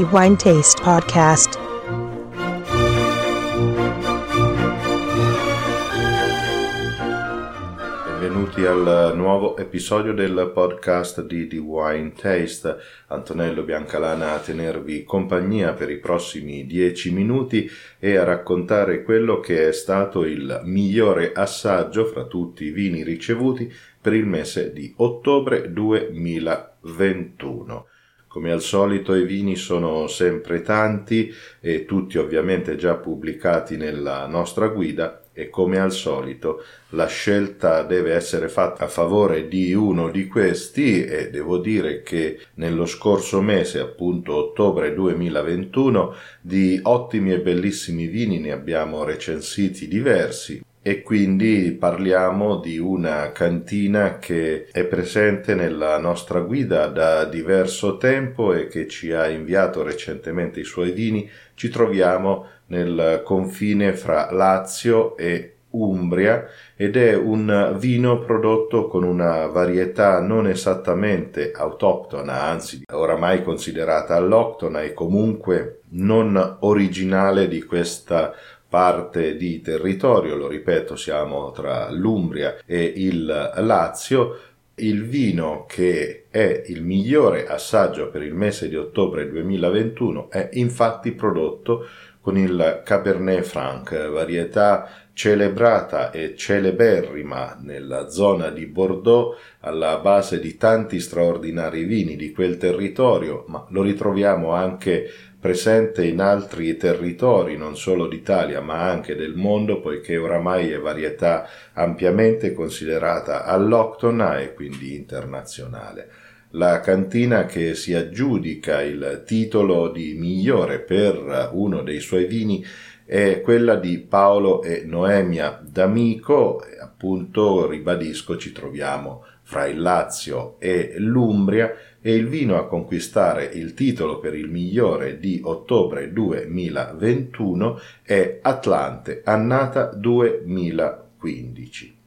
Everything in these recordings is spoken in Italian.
Dirty Wine Taste Podcast. Benvenuti al nuovo episodio del podcast di The Wine Taste. Antonello Biancalana a tenervi compagnia per i prossimi dieci minuti e a raccontare quello che è stato il migliore assaggio fra tutti i vini ricevuti per il mese di ottobre 2021. Come al solito i vini sono sempre tanti e tutti ovviamente già pubblicati nella nostra guida e come al solito la scelta deve essere fatta a favore di uno di questi e devo dire che nello scorso mese, appunto ottobre 2021, di ottimi e bellissimi vini ne abbiamo recensiti diversi e quindi parliamo di una cantina che è presente nella nostra guida da diverso tempo e che ci ha inviato recentemente i suoi vini. Ci troviamo nel confine fra Lazio e Umbria ed è un vino prodotto con una varietà non esattamente autoctona, anzi oramai considerata alloctona e comunque non originale di questa parte di territorio, lo ripeto, siamo tra l'Umbria e il Lazio, il vino che è il migliore assaggio per il mese di ottobre 2021 è infatti prodotto con il Cabernet Franc, varietà celebrata e celeberrima nella zona di Bordeaux alla base di tanti straordinari vini di quel territorio, ma lo ritroviamo anche presente in altri territori non solo d'Italia ma anche del mondo poiché oramai è varietà ampiamente considerata alloctona e quindi internazionale. La cantina che si aggiudica il titolo di migliore per uno dei suoi vini è quella di Paolo e Noemia D'Amico, appunto ribadisco ci troviamo fra il Lazio e l'Umbria e il vino a conquistare il titolo per il migliore di ottobre 2021 è Atlante Annata 2015.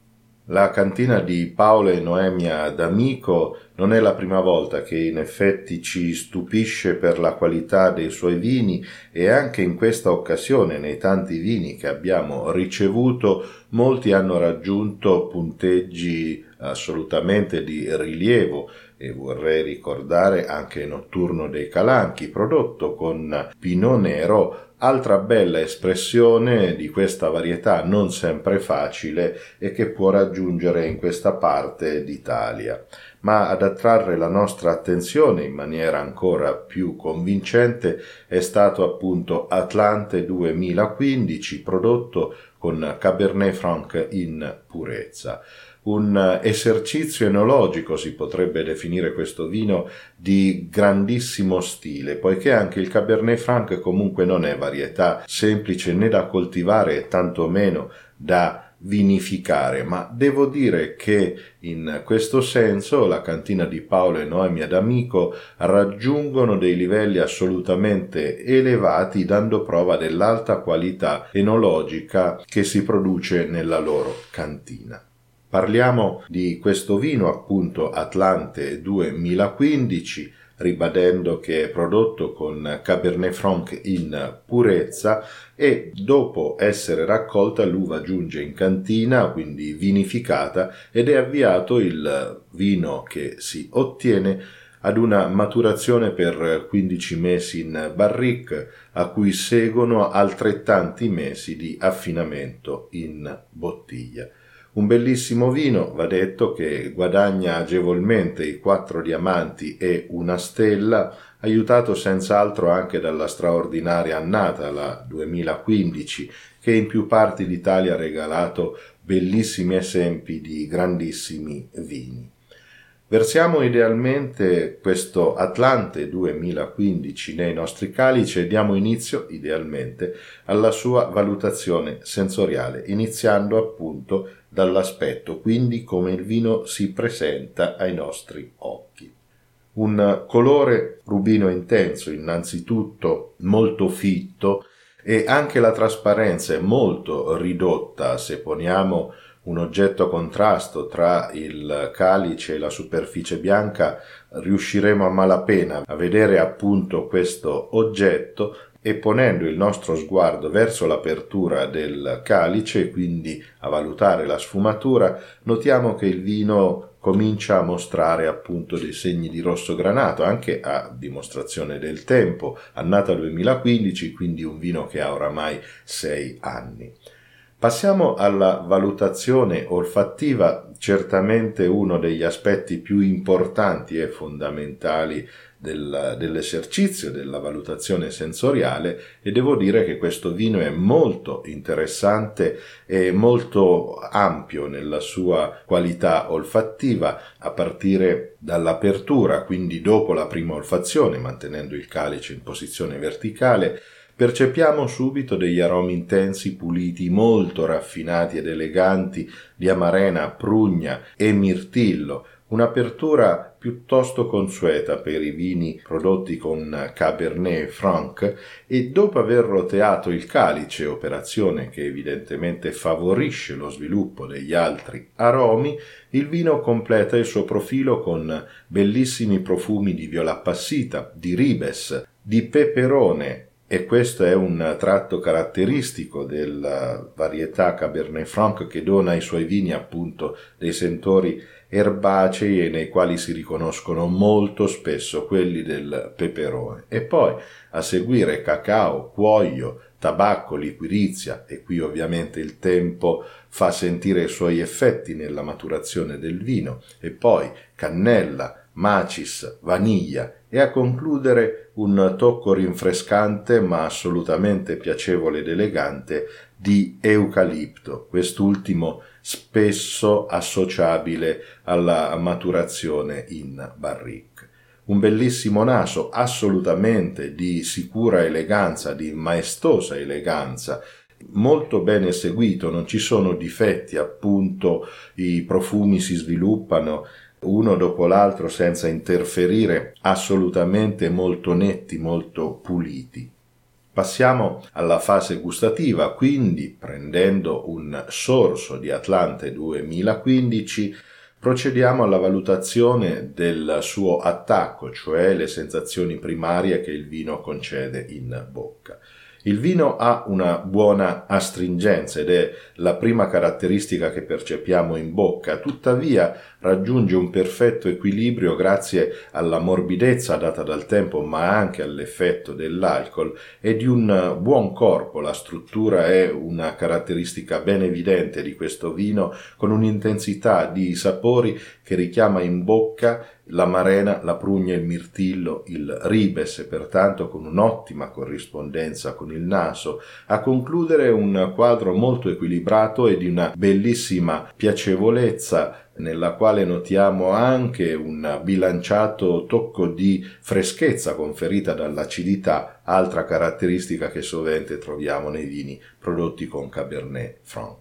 La cantina di Paolo e Noemia D'Amico non è la prima volta che in effetti ci stupisce per la qualità dei suoi vini e anche in questa occasione nei tanti vini che abbiamo ricevuto molti hanno raggiunto punteggi assolutamente di rilievo e vorrei ricordare anche Notturno dei Calanchi prodotto con Pinot Nero Altra bella espressione di questa varietà non sempre facile e che può raggiungere in questa parte d'Italia, ma ad attrarre la nostra attenzione in maniera ancora più convincente è stato appunto Atlante 2015 prodotto con Cabernet Franc in purezza un esercizio enologico, si potrebbe definire questo vino, di grandissimo stile, poiché anche il Cabernet Franc comunque non è varietà semplice né da coltivare e tantomeno da vinificare, ma devo dire che in questo senso la cantina di Paolo e Noemia D'Amico raggiungono dei livelli assolutamente elevati dando prova dell'alta qualità enologica che si produce nella loro cantina. Parliamo di questo vino appunto Atlante 2015 ribadendo che è prodotto con Cabernet Franc in purezza e dopo essere raccolta l'uva giunge in cantina, quindi vinificata ed è avviato il vino che si ottiene ad una maturazione per 15 mesi in barrique, a cui seguono altrettanti mesi di affinamento in bottiglia. Un bellissimo vino, va detto, che guadagna agevolmente i quattro diamanti e una stella, aiutato senz'altro anche dalla straordinaria annata, la 2015, che in più parti d'Italia ha regalato bellissimi esempi di grandissimi vini. Versiamo idealmente questo Atlante 2015 nei nostri calici e diamo inizio idealmente alla sua valutazione sensoriale, iniziando appunto dall'aspetto, quindi come il vino si presenta ai nostri occhi. Un colore rubino intenso, innanzitutto molto fitto, e anche la trasparenza è molto ridotta se poniamo un oggetto contrasto tra il calice e la superficie bianca, riusciremo a malapena a vedere appunto questo oggetto e ponendo il nostro sguardo verso l'apertura del calice, quindi a valutare la sfumatura, notiamo che il vino comincia a mostrare appunto dei segni di rosso granato, anche a dimostrazione del tempo, annata 2015, quindi un vino che ha oramai sei anni. Passiamo alla valutazione olfattiva, certamente uno degli aspetti più importanti e fondamentali del, dell'esercizio della valutazione sensoriale e devo dire che questo vino è molto interessante e molto ampio nella sua qualità olfattiva a partire dall'apertura, quindi dopo la prima olfazione, mantenendo il calice in posizione verticale, percepiamo subito degli aromi intensi, puliti, molto raffinati ed eleganti di amarena, prugna e mirtillo, un'apertura piuttosto consueta per i vini prodotti con Cabernet Franc e dopo aver roteato il calice, operazione che evidentemente favorisce lo sviluppo degli altri aromi, il vino completa il suo profilo con bellissimi profumi di viola appassita, di ribes, di peperone e questo è un tratto caratteristico della varietà Cabernet Franc che dona ai suoi vini appunto dei sentori erbacei e nei quali si riconoscono molto spesso quelli del peperone. E poi a seguire cacao, cuoio, tabacco, liquirizia e qui ovviamente il tempo fa sentire i suoi effetti nella maturazione del vino e poi cannella, macis, vaniglia e a concludere un tocco rinfrescante ma assolutamente piacevole ed elegante di eucalipto, quest'ultimo spesso associabile alla maturazione in barrique. Un bellissimo naso assolutamente di sicura eleganza, di maestosa eleganza, molto ben eseguito, non ci sono difetti, appunto i profumi si sviluppano uno dopo l'altro senza interferire, assolutamente molto netti, molto puliti. Passiamo alla fase gustativa, quindi prendendo un sorso di Atlante 2015 procediamo alla valutazione del suo attacco, cioè le sensazioni primarie che il vino concede in bocca. Il vino ha una buona astringenza ed è la prima caratteristica che percepiamo in bocca, tuttavia raggiunge un perfetto equilibrio grazie alla morbidezza data dal tempo ma anche all'effetto dell'alcol e di un buon corpo. La struttura è una caratteristica ben evidente di questo vino con un'intensità di sapori che richiama in bocca la marena, la prugna, il mirtillo, il ribes e pertanto con un'ottima corrispondenza con il naso, a concludere un quadro molto equilibrato e di una bellissima piacevolezza nella quale notiamo anche un bilanciato tocco di freschezza conferita dall'acidità, altra caratteristica che sovente troviamo nei vini prodotti con Cabernet Franc.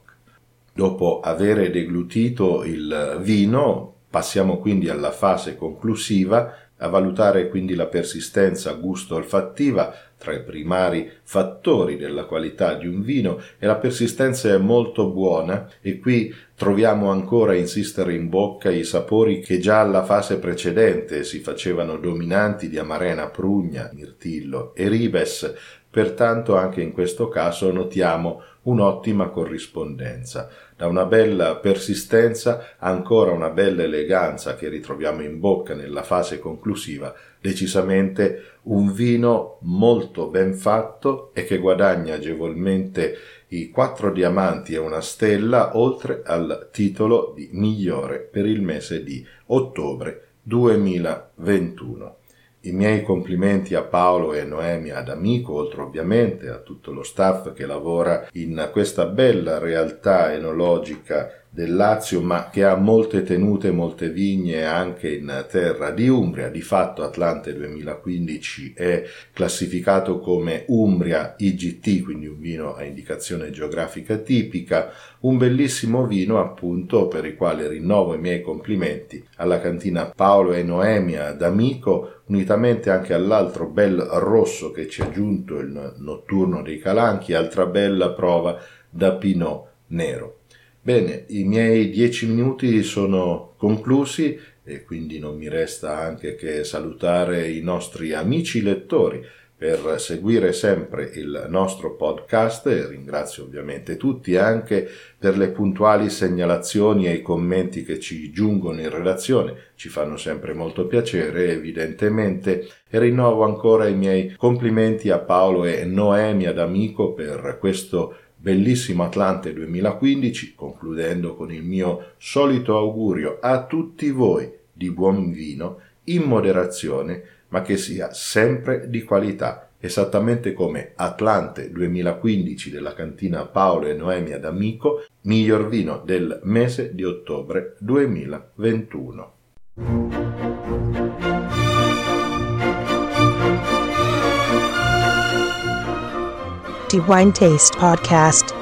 Dopo avere deglutito il vino, Passiamo quindi alla fase conclusiva, a valutare quindi la persistenza gusto-olfattiva tra i primari fattori della qualità di un vino e la persistenza è molto buona e qui troviamo ancora a insistere in bocca i sapori che già alla fase precedente si facevano dominanti di amarena, prugna, mirtillo e ribes, pertanto anche in questo caso notiamo un'ottima corrispondenza da una bella persistenza ancora una bella eleganza che ritroviamo in bocca nella fase conclusiva, decisamente un vino molto ben fatto e che guadagna agevolmente i quattro diamanti e una stella oltre al titolo di migliore per il mese di ottobre 2021. I miei complimenti a Paolo e Noemi ad Amico, oltre ovviamente a tutto lo staff che lavora in questa bella realtà enologica del Lazio, ma che ha molte tenute, molte vigne anche in terra di Umbria. Di fatto Atlante 2015 è classificato come Umbria IGT, quindi un vino a indicazione geografica tipica, un bellissimo vino appunto per il quale rinnovo i miei complimenti alla cantina Paolo e Noemia d'Amico, unitamente anche all'altro bel rosso che ci ha aggiunto il notturno dei Calanchi, altra bella prova da Pinot nero. Bene, i miei dieci minuti sono conclusi e quindi non mi resta anche che salutare i nostri amici lettori. Per seguire sempre il nostro podcast e ringrazio ovviamente tutti anche per le puntuali segnalazioni e i commenti che ci giungono in relazione, ci fanno sempre molto piacere evidentemente e rinnovo ancora i miei complimenti a Paolo e Noemi ad amico per questo bellissimo Atlante 2015, concludendo con il mio solito augurio a tutti voi di buon vino, in moderazione, ma che sia sempre di qualità, esattamente come Atlante 2015 della cantina Paolo e Noemi ad Amico, miglior vino del mese di ottobre 2021. Wine Taste Podcast.